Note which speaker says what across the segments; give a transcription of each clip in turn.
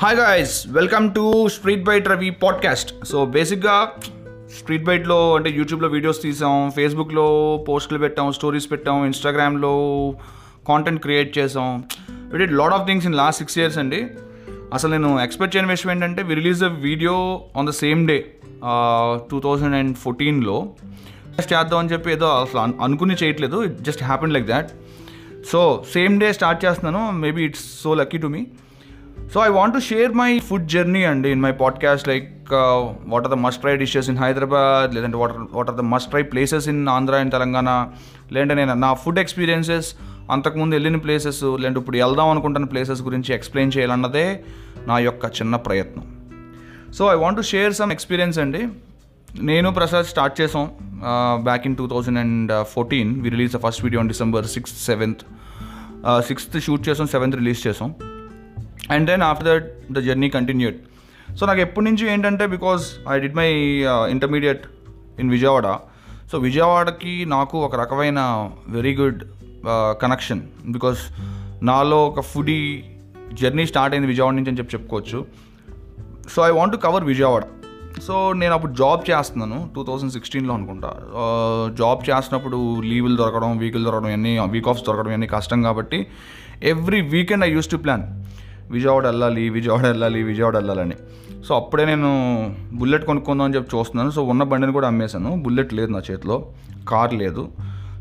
Speaker 1: Hi guys welcome to street bite Ravi podcast so బేసిక్గా street బైట్లో అంటే యూట్యూబ్లో వీడియోస్ తీసాం ఫేస్బుక్లో పోస్టులు పెట్టాం స్టోరీస్ పెట్టాం ఇన్స్టాగ్రామ్లో కాంటెంట్ క్రియేట్ చేసాం. We did lot of things in last six years అండి. అసలు నేను ఎక్స్పెక్ట్ చేయని విషయం ఏంటంటే we release the video on the same day two thousand and ఫోర్టీన్లో చేద్దాం అని చెప్పి ఏదో అసలు అనుకుని చేయట్లేదు. It just happen like that so same day start చేస్తున్నాను. Maybe it's so lucky to me so I want to share my food journey అండి in my podcast like what are the must try dishes in Hyderabad లేదంటే what what are the must try places in Andhra and Telangana లేదంటే నేను నా food experiences అంతకుముందు వెళ్ళిన places లేదంటే ఇప్పుడు వెళ్దాం అనుకుంటున్న ప్లేసెస్ గురించి ఎక్స్ప్లెయిన్ చేయాలన్నదే నా యొక్క చిన్న ప్రయత్నం. So I want to share some experience అండి. నేను ప్రసాద్ స్టార్ట్ చేసాం back in two thousand and fourteen we release the first video on December sixth seventh sixth shoot చేసాం సెవెంత్ రిలీజ్ చేసాం and then after that the journey continued so నాకు ఎప్పటి నుంచి ఏంటంటే because I did my intermediate in Vijayawada. So విజయవాడకి నాకు ఒక రకమైన వెరీ గుడ్ కనెక్షన్ బికాస్ నాలో ఒక ఫుడీ జర్నీ స్టార్ట్ అయింది విజయవాడ నుంచి అని చెప్పి చెప్పుకోవచ్చు. So I want to cover Vijayawada. So నేను అప్పుడు జాబ్ చేస్తున్నాను టూ థౌజండ్ సిక్స్టీన్లో అనుకుంటా. Uh, జాబ్ చేసినప్పుడు లీవులు దొరకడం వీకులు దొరకడం ఇవన్నీ వీక్ ఆఫ్స్ దొరకడం ఇవన్నీ కష్టం కాబట్టి every weekend I use to plan Vijayawada వెళ్ళాలి విజయవాడ వెళ్ళాలి విజయవాడ వెళ్ళాలని. సో అప్పుడే నేను బుల్లెట్ కొనుక్కుందాం అని చెప్పి చూస్తున్నాను. సో ఉన్న బండిని కూడా అమ్మేశాను. బుల్లెట్ లేదు నా చేతిలో కార్ లేదు.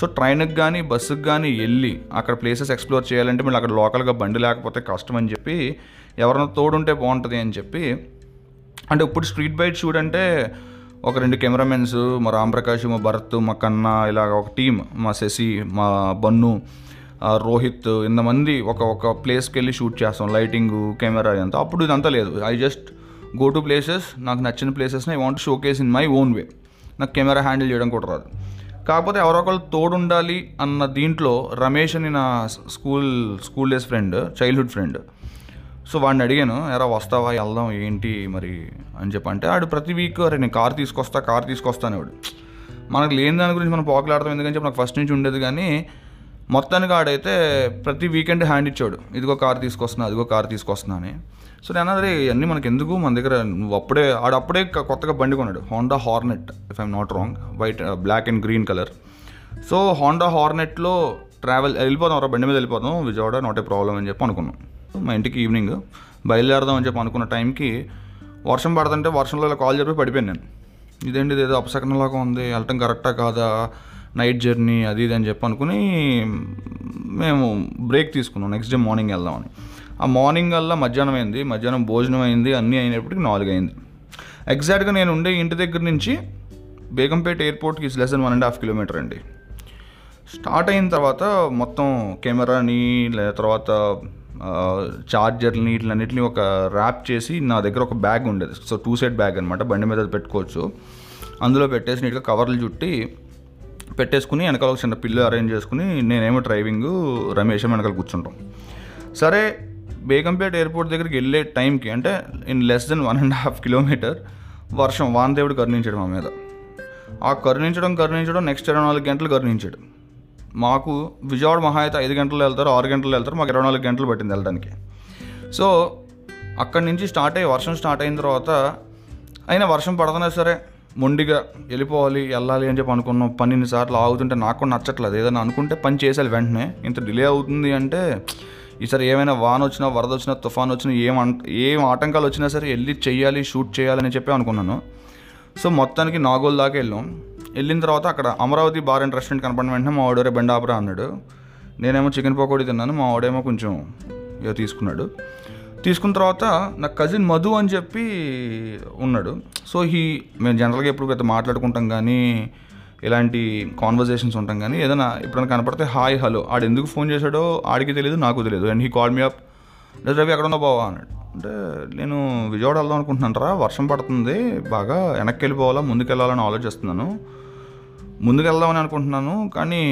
Speaker 1: సో ట్రైన్కి కానీ బస్సుకి కానీ వెళ్ళి అక్కడ ప్లేసెస్ ఎక్స్ప్లోర్ చేయాలంటే మళ్ళీ అక్కడ లోకల్గా బండి లేకపోతే కష్టం అని చెప్పి ఎవరైనా తోడుంటే బాగుంటుంది అని చెప్పి అంటే ఇప్పుడు స్ట్రీట్ బైట్ షూట్ అంటే ఒక రెండు కెమెరామెన్స్ మా రాంప్రకాష్ మా భరత్ మా కన్న ఇలాగ ఒక టీం మా శశి మా బన్ను రోహిత్ ఇంతమంది ఒక ఒక ప్లేస్కి వెళ్ళి షూట్ చేస్తాం లైటింగ్ కెమెరా అంతా. అప్పుడు ఇదంతా లేదు. I just go to places నాకు నచ్చిన ప్లేసెస్ని I want showcase in my own way నాకు కెమెరా హ్యాండిల్ చేయడం కూడా రాదు. కాకపోతే ఎవరో ఒకళ్ళు తోడుండాలి అన్న దీంట్లో రమేష్ అని నా school school days friend childhood friend so వాడిని అడిగాను ఎరా వస్తావా? వెళ్దాం ఏంటి మరి? అని చెప్పి అంటే ఆడు ప్రతి వీక్ అరే నేను కార్ తీసుకొస్తా కార్ తీసుకొస్తాను. వాడు మనకు లేని దాని గురించి మనం పోకలాడతాం ఎందుకని చెప్పి నాకు ఫస్ట్ నుంచి ఉండేది కానీ మొత్తానికి ఆడైతే ప్రతి వీకెండ్ హ్యాండ్ ఇచ్చాడు. ఇదిగో కార్ తీసుకొస్తున్నా అదిగో కార్ తీసుకొస్తున్నా అని. సో నేను అదే ఇవన్నీ మనకి ఎందుకు? మన దగ్గర నువ్వు అప్పుడే ఆడప్పుడే కొత్తగా బండి కొన్నాడు. Honda Hornet if I'm not wrong white black and green colour so Honda హార్నెట్లో travel వెళ్ళిపోదాం రా బండి మీద వెళ్ళిపోదాం. విజయవాడ నాట్ ఏ ప్రాబ్లం అని చెప్పి అనుకున్నాం. మా ఇంటికి ఈవినింగ్ బయలుదేరదాం అని చెప్పి అనుకున్న టైంకి వర్షం పడుతుంటే వర్షంలో ఇలా కాల్ చెప్పి పడిపోయాను నేను. ఇదేంటి ఇది ఏదో అపశకనంలాగా ఉంది వెళ్ళటం కరెక్టా కాదా? నైట్ జర్నీ అది ఇది అని చెప్పి అనుకుని మేము బ్రేక్ తీసుకున్నాం. నెక్స్ట్ డే మార్నింగ్ వెళ్దామని. ఆ మార్నింగ్ వల్ల మధ్యాహ్నం అయింది. మధ్యాహ్నం భోజనం అయింది. అన్నీ అయినప్పటికి నాలుగు అయింది. ఎగ్జాక్ట్గా నేను ఉండే ఇంటి దగ్గర నుంచి బేగంపేట ఎయిర్పోర్ట్కి is less than one and half kilometer అండి. స్టార్ట్ అయిన తర్వాత మొత్తం కెమెరాని లేదా తర్వాత చార్జర్ని ఇట్లన్నిటిని ఒక ర్యాప్ చేసి నా దగ్గర ఒక బ్యాగ్ ఉండేది. సో టూ సైడ్ బ్యాగ్ అనమాట బండి మీద పెట్టుకోవచ్చు. అందులో పెట్టేసి నీట్గా కవర్లు చుట్టి పెట్టేసుకుని వెనకాల ఒక చిన్న పిల్లు అరేంజ్ చేసుకుని నేనేమో డ్రైవింగ్ రమేష్ వెనకాల కూర్చుంటాం. సరే బేగంపేట ఎయిర్పోర్ట్ దగ్గరికి వెళ్ళే టైంకి అంటే in less than one and half kilometer వర్షం వానదేవుడు కరుణించాడు మా మీద. ఆ కరుణించడం కరుణించడం నెక్స్ట్ ఇరవై నాలుగు గంటలు కరుణించాడు. మాకు విజయవాడ మహా అయితే ఐదు గంటలు వెళ్తారు ఆరు గంటలు వెళ్తారు మాకు ఇరవై నాలుగు గంటలు పట్టింది వెళ్ళడానికి. సో అక్కడి నుంచి స్టార్ట్ అయ్యి వర్షం స్టార్ట్ అయిన తర్వాత అయినా వర్షం పడుతున్నా సరే మొండిగా వెళ్ళిపోవాలి వెళ్ళాలి అని చెప్పి అనుకున్నాం పని సార్లు ఆగుతుంటే నాకు కూడా నచ్చట్లేదు. ఏదైనా అనుకుంటే పని చేసేయాలి వెంటనే. ఇంత డిలే అవుతుంది అంటే ఈసారి ఏమైనా వాన వచ్చినా వరద వచ్చినా తుఫాన్ వచ్చినా ఏం ఏం ఆటంకాలు వచ్చినా సరే వెళ్ళి చేయాలి షూట్ చేయాలని చెప్పి అనుకున్నాను. సో మొత్తానికి నాగోల్ దాకా వెళ్ళాం. వెళ్ళిన తర్వాత అక్కడ అమరావతి బార్ అండ్ రెస్టారెంట్ కనపడిన వెంటనే మా వాడోరే బండాపురా అన్నాడు. నేనేమో చికెన్ పకోడీ తిన్నాను మా వాడేమో కొంచెం ఇక తీసుకున్నాడు. తీసుకున్న తర్వాత నా కజిన్ మధు అని చెప్పి ఉన్నాడు. సో హీ మేము జనరల్గా ఎప్పుడు పెద్ద మాట్లాడుకుంటాం కానీ ఇలాంటి కాన్వర్జేషన్స్ ఉంటాం కానీ ఏదైనా ఎప్పుడైనా కనపడితే హాయ్ హలో ఆడు ఎందుకు ఫోన్ చేశాడో ఆడికి తెలియదు నాకు తెలియదు and he call me up Ravi ఎక్కడ ఉన్నావు బావా? అన్నాడు. అంటే నేను విజయవాడ వెళ్దాం అనుకుంటున్నాను వర్షం పడుతుంది బాగా వెనక్కి వెళ్ళిపోవాలా ముందుకు వెళ్ళాలని ఆలోచిస్తున్నాను. ముందుకు వెళ్దామని అనుకుంటున్నాను కానీ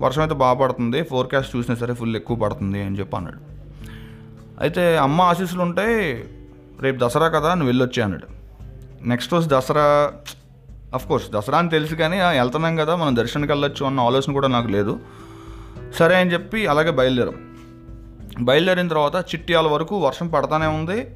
Speaker 1: వర్షం అయితే బాగా పడుతుంది ఫోర్కాస్ట్ చూసినా సరే ఫుల్ ఎక్కువ పడుతుంది అని చెప్పి అన్నాడు. అయితే అమ్మ ఆశీస్సులు ఉంటాయి రేపు దసరా కదా నువ్వు వెళ్ళొచ్చే అన్నాడు. నెక్స్ట్ రోజు దసరా అఫ్ కోర్స్ దసరా అని తెలుసు కానీ వెళ్తున్నాం కదా మనం దర్శనానికి వెళ్ళొచ్చు అన్న ఆలోచన కూడా నాకు లేదు. సరే అని చెప్పి అలాగే బయలుదేరాం. బయలుదేరిన తర్వాత చిట్యాల వరకు వర్షం పడతానే ఉంది.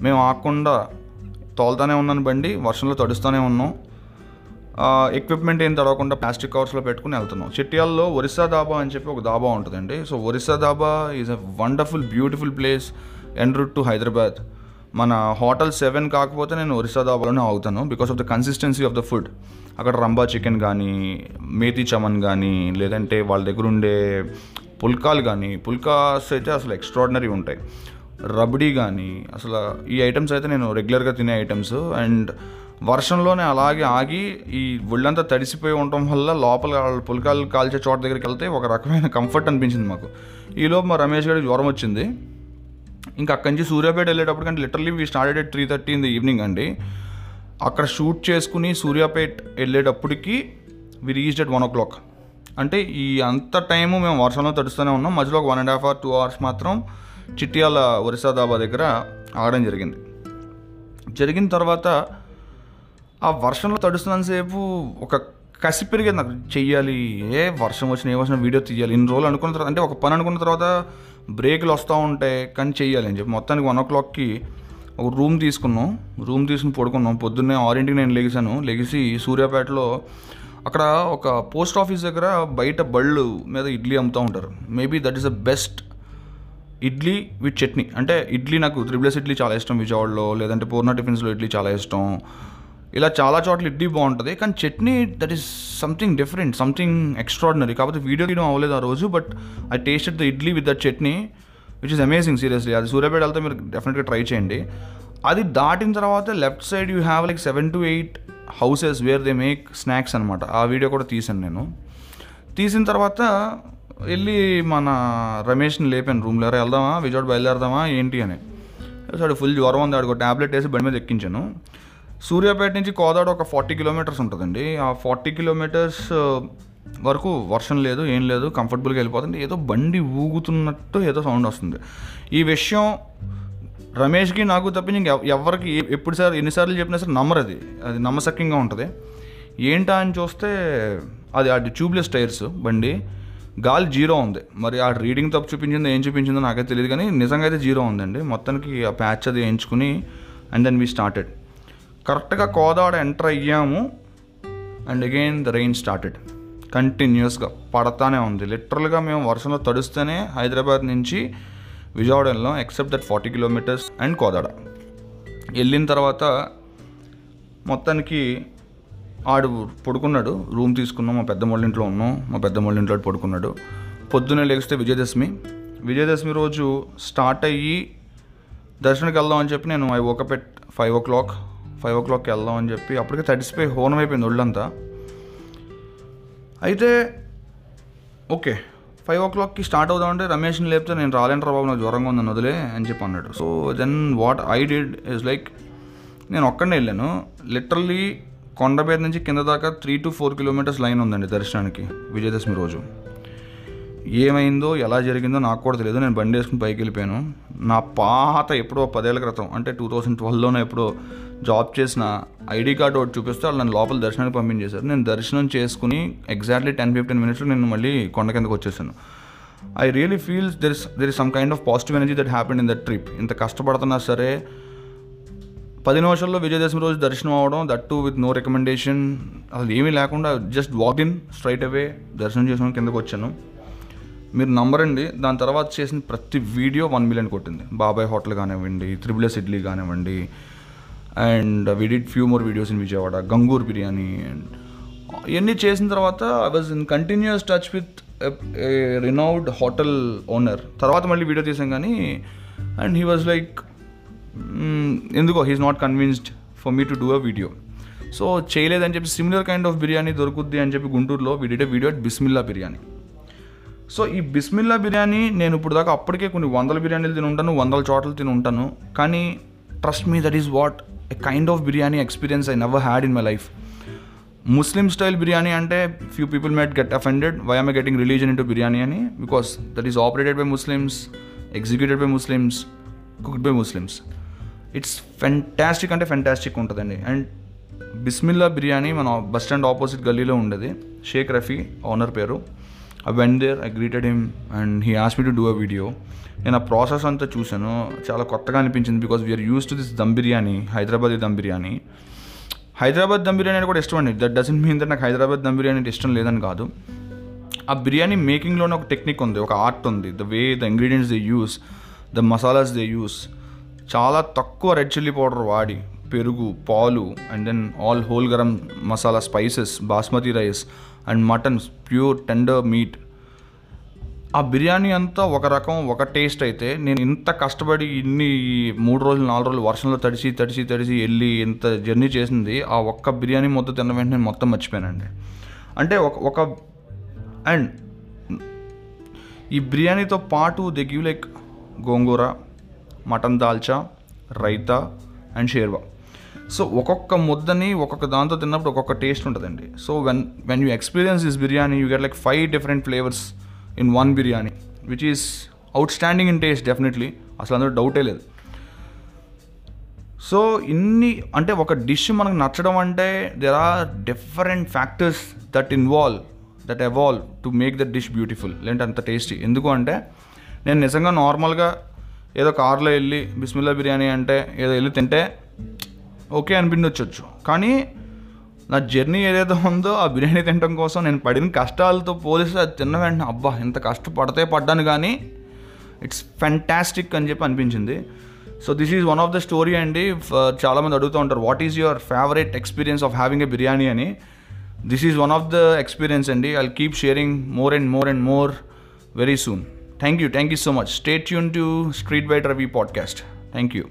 Speaker 1: మేము ఆగకుండా తోలుతానే ఉన్నాను బండి వర్షంలో తడుస్తూనే ఉన్నాం. ఎక్విప్మెంట్ ఏం తడవకుండా ప్లాస్టిక్ కవర్స్లో పెట్టుకుని వెళ్తున్నాం. చిట్యాల్లో ఒరిస్సా దాబా అని చెప్పి ఒక దాబా ఉంటుందండి. So Orissa dhaba is a wonderful beautiful place en route to Hyderabad మన హోటల్ సెవెన్ కాకపోతే నేను ఒరిస్సా దాబాలోనే ఆగుతాను because of the consistency of the food అక్కడ రంబా చికెన్ కానీ మేతి చమన్ కానీ లేదంటే వాళ్ళ దగ్గర ఉండే పుల్కాలు కానీ పుల్కాస్ అయితే అసలు ఎక్స్ట్రాడినరీ ఉంటాయి. రబడీ కానీ అసలు ఈ ఐటమ్స్ అయితే నేను రెగ్యులర్గా తినే ఐటమ్స్ అండ్ వర్షంలోనే అలాగే ఆగి ఈ ఒళ్ళంతా తడిసిపోయి ఉండటం వల్ల లోపల వాళ్ళ పుల్కాలు కాల్చే చోట దగ్గరికి వెళ్తే ఒక రకమైన కంఫర్ట్ అనిపించింది మాకు. ఈలోపు మా రమేష్ గారికి జ్వరం వచ్చింది. ఇంకా అక్కడి నుంచి Suryapet వెళ్ళేటప్పటికంటే literally we started at three thirty in the evening అండి. అక్కడ షూట్ చేసుకుని సూర్యాపేట్ వెళ్ళేటప్పటికి we reached at one o'clock అంటే ఈ అంత టైము మేము వర్షంలో తడుస్తూనే ఉన్నాం. మధ్యలో ఒక one and half hour two hours మాత్రం చిట్యాల ఒరిస్సా దాబా దగ్గర ఆగడం జరిగింది. జరిగిన తర్వాత ఆ వర్షంలో తడుస్తున్నంతసేపు ఒక కసి పెరిగేది నాకు. చెయ్యాలి ఏ వర్షం వచ్చిన ఏ వచ్చిన వీడియో తీయాలి. ఇన్ని రోజులు అనుకున్న తర్వాత అంటే ఒక పని అనుకున్న తర్వాత బ్రేకులు వస్తూ ఉంటాయి కానీ చెయ్యాలి అని చెప్పి. మొత్తానికి వన్ ఓ క్లాక్కి ఒక రూమ్ తీసుకున్నాం. రూమ్ తీసుకుని పడుకున్నాం. పొద్దున్నే ఆరింటికి నేను లెగిసాను. లెగిసి సూర్యాపేటలో అక్కడ ఒక పోస్ట్ ఆఫీస్ దగ్గర బయట బళ్ళు మీద ఇడ్లీ అమ్ముతూ ఉంటారు. Maybe that is the best idli with chutney. అంటే ఇడ్లీ నాకు త్రిబులెస్ ఇడ్లీ చాలా ఇష్టం. విజయవాడలో లేదంటే పూర్ణ టిఫిన్స్లో ఇడ్లీ చాలా ఇష్టం. ఇలా చాలా చోట్ల ఇడ్లీ బాగుంటుంది. కానీ chutney that is something different something extraordinary కాకపోతే వీడియో తీయడం అవ్వలేదు ఆ రోజు but I tasted the idli with that chutney which is amazing seriously అది సూర్యాపేట వెళ్తే మీరు డెఫినెట్గా ట్రై చేయండి. అది దాటిన తర్వాత left side you have like seven to eight houses where they make snacks అనమాట ఆ వీడియో కూడా తీసాను నేను. తీసిన తర్వాత వెళ్ళి మన రమేష్ని లేపాను రూమ్లో వెళ్దామా? విజయవాడ బయలుదేరదామా? ఏంటి? అని. సో ఫుల్ జ్వరం ఉంది ఆడికి. ట్యాబ్లెట్ వేసి బండి మీద ఎక్కించాను. సూర్యాపేట నుంచి కోదాడ ఒక ఫార్టీ కిలోమీటర్స్ ఉంటుందండి. ఆ ఫార్టీ కిలోమీటర్స్ వరకు వర్షం లేదు ఏం లేదు కంఫర్టబుల్గా వెళ్ళిపోతుంది. ఏదో బండి ఊగుతున్నట్టు ఏదో సౌండ్ వస్తుంది. ఈ విషయం రమేష్కి నాకు తప్పించి ఇంక ఎవరికి ఎప్పుడు సార్ ఎన్నిసార్లు చెప్పినా సరే నమ్మరు అది. అది నమ్మసక్యంగా ఉంటుంది. ఏంటా అని చూస్తే అది అది ట్యూబ్లెస్ టైర్స్ బండి. గాలి జీరో ఉంది. మరి ఆ రీడింగ్ తప్పు చూపించిందో ఏం చూపించిందో నాకైతే తెలియదు కానీ నిజంగా అయితే జీరో ఉందండి. మొత్తానికి ఆ ప్యాచ్ అది వేయించుకుని అండ్ దెన్ వీ స్టార్టెడ్. కరెక్ట్గా కోదాడ ఎంటర్ అయ్యాము. And again the rain started కంటిన్యూస్గా పడతానే ఉంది. లిటరల్గా మేము వర్షంలో తడుస్తూనే హైదరాబాద్ నుంచి విజయవాడ వెళ్ళాం except that forty kilometers and Kodada. వెళ్ళిన తర్వాత మొత్తానికి ఆడు పడుకున్నాడు. రూమ్ తీసుకున్నాం. మా పెద్దమ్మళ్ళ ఇంట్లో ఉన్నాం. మా పెద్దమ్మళ్ళ ఇంట్లో పడుకున్నాడు. పొద్దున్నే లేస్తే విజయదశమి. విజయదశమి రోజు స్టార్ట్ అయ్యి దర్శనానికి వెళ్దాం అని చెప్పి నేను ఐ ఓకపెట్ ఫైవ్ ఓ క్లాక్ ఫైవ్ ఓ క్లాక్కి వెళ్దాం అని చెప్పి అప్పటికే తడిసిపోయి హోనం అయిపోయింది ఒళ్ళంతా. అయితే ఓకే ఫైవ్ ఓ క్లాక్కి స్టార్ట్ అవుదామంటే రమేష్ని లేపితే నేను రాలేంట్రా బాబు నాకు జ్వరంగా ఉందని వదిలే అని చెప్పి అన్నాడు. So then what I did is like నేను ఒక్కడే వెళ్ళాను. లిటరల్లీ కొండపేట నుంచి కింద దాకా three to four kilometers line ఉందండి దర్శనానికి విజయదశమి రోజు. ఏమైందో ఎలా జరిగిందో నాకు కూడా తెలియదు. నేను బండి వేసుకుని పైకి వెళ్ళిపోయాను. నా పాత ఎప్పుడో పదేళ్ళ క్రితం అంటే టూ థౌసండ్ ట్వెల్వ్లోనే ఎప్పుడో జాబ్ చేసిన ఐడి కార్డు ఒకటి చూపిస్తే వాళ్ళు నన్ను లోపల దర్శనానికి పంపించేశారు. నేను దర్శనం చేసుకుని ఎగ్జాక్ట్లీ టెన్ ఫిఫ్టీన్ మినిట్స్లో నేను మళ్ళీ కొండ కిందకు వచ్చేసాను. I really feels there is there is some kind of positive energy that happened in that trip. ఇంత కష్టపడుతున్నా సరే పది నిమిషాల్లో విజయదశమి రోజు దర్శనం అవడం that too with no recommendation అసలు ఏమీ లేకుండా just walk in straight away దర్శనం చేసుకుని కిందకు వచ్చాను. మీరు నంబరండి దాని తర్వాత చేసిన ప్రతి వీడియో వన్ మిలియన్ కొట్టింది. బాబాయ్ హోటల్ కానివ్వండి త్రిబులెస్ ఇడ్లీ కానివ్వండి and we did few more videos in Vijayawada Ganguru biryani and ఇవన్నీ చేసిన తర్వాత I was in continuous touch with renowned hotel owner తర్వాత మళ్ళీ వీడియో తీసాం కానీ అండ్ హీ వాజ్ లైక్ ఎందుకో he's not convinced for me to do a video so చేయలేదని చెప్పి సిమిలర్ కైండ్ ఆఫ్ బిర్యానీ దొరుకుద్ది అని చెప్పి గుంటూరులో we video at Bismillah biryani. So ఈ బిస్మిల్లా బిర్యానీ నేను ఇప్పుడు దాకా అప్పటికే కొన్ని వందల బిర్యానీలు తిని ఉంటాను వందల చోట్ల తిని ఉంటాను. కానీ trust me that is what a kind of biryani experience I never had in my life Muslim style biryani అంటే few people met get offended why am getting religion into biryani అని? Because that is operated by Muslims executed by Muslims cooked by Muslims it's fantastic అంటే fantastic ఉంటుందండి. And Bismillah biryani మన bus stand opposite గల్లీలో ఉండేది. Sheikh Rafi owner పేరు. I went there I greeted him and he as me to do a video నేను ఆ process అంతా చూశాను. చాలా కొత్తగా అనిపించింది because we are use to this dum biryani Hyderabad dum biryani Hyderabad dum biryani కూడా ఇష్టం అండి. దట్ డజంట్ మీన్ దట్ నాకు హైదరాబాద్ దమ్ బిర్యానీ అంటే ఇష్టం లేదని కాదు. ఆ బిర్యానీ మేకింగ్లోనే ఒక టెక్నిక్ ఉంది ఒక ఆర్ట్ ఉంది. The way the ingredients they use the masalas they use చాలా తక్కువ రెడ్ చిల్లీ పౌడర్ వాడి పెరుగు పాలు and then all whole garam masala spices basmati rice and mutton pure tender meat ఆ బిర్యానీ అంతా ఒక రకం ఒక టేస్ట్ అయితే నేను ఇంత కష్టపడి ఇన్ని మూడు రోజులు నాలుగు రోజులు వర్షంలో తడిసి తడిసి తడిసి వెళ్ళి ఇంత జర్నీ చేసింది ఆ ఒక్క బిర్యానీ మొత్తం తిన్న వెంటనే నేను మొత్తం మర్చిపోయానండి. అంటే ఒక ఒక అండ్ ఈ బిర్యానీతో పాటు they give like gongura mutton dalcha raita and sherva. So ఒక్కొక్క ముద్దని ఒక్కొక్క దాంతో తిన్నప్పుడు ఒక్కొక్క టేస్ట్ ఉంటుందండి. So when when you experience this biryani you get like five different flavours in one biryani which is outstanding in taste definitely అసలు అందులో డౌటే లేదు. సో ఇన్ని అంటే ఒక డిష్ మనకు నచ్చడం అంటే there are different factors that involve that evolve to make that dish beautiful లేదంటే అంత టేస్టీ ఎందుకు అంటే నేను నిజంగా నార్మల్గా ఏదో కార్లో వెళ్ళి బిస్మిల్లా బిర్యానీ అంటే ఏదో వెళ్ళి తింటే ఓకే అనిపించవచ్చు కానీ నా జర్నీ ఏదైతే ఉందో ఆ బిర్యానీ తినడం కోసం నేను పడిన కష్టాలతో పోలిస్తే అది తిన్న వెంటనే అబ్బా ఇంత కష్టపడితే పడ్డాను కానీ ఇట్స్ ఫెంటాస్టిక్ అని చెప్పి అనిపించింది. So this is one of the story అండి. చాలామంది అడుగుతూ ఉంటారు what is your favourite experience of having a biryani? అని. This is one of the experience అండి. I'll keep sharing more and more and more very soon thank you thank you so much stay tune to street bite Ravi podcast thank you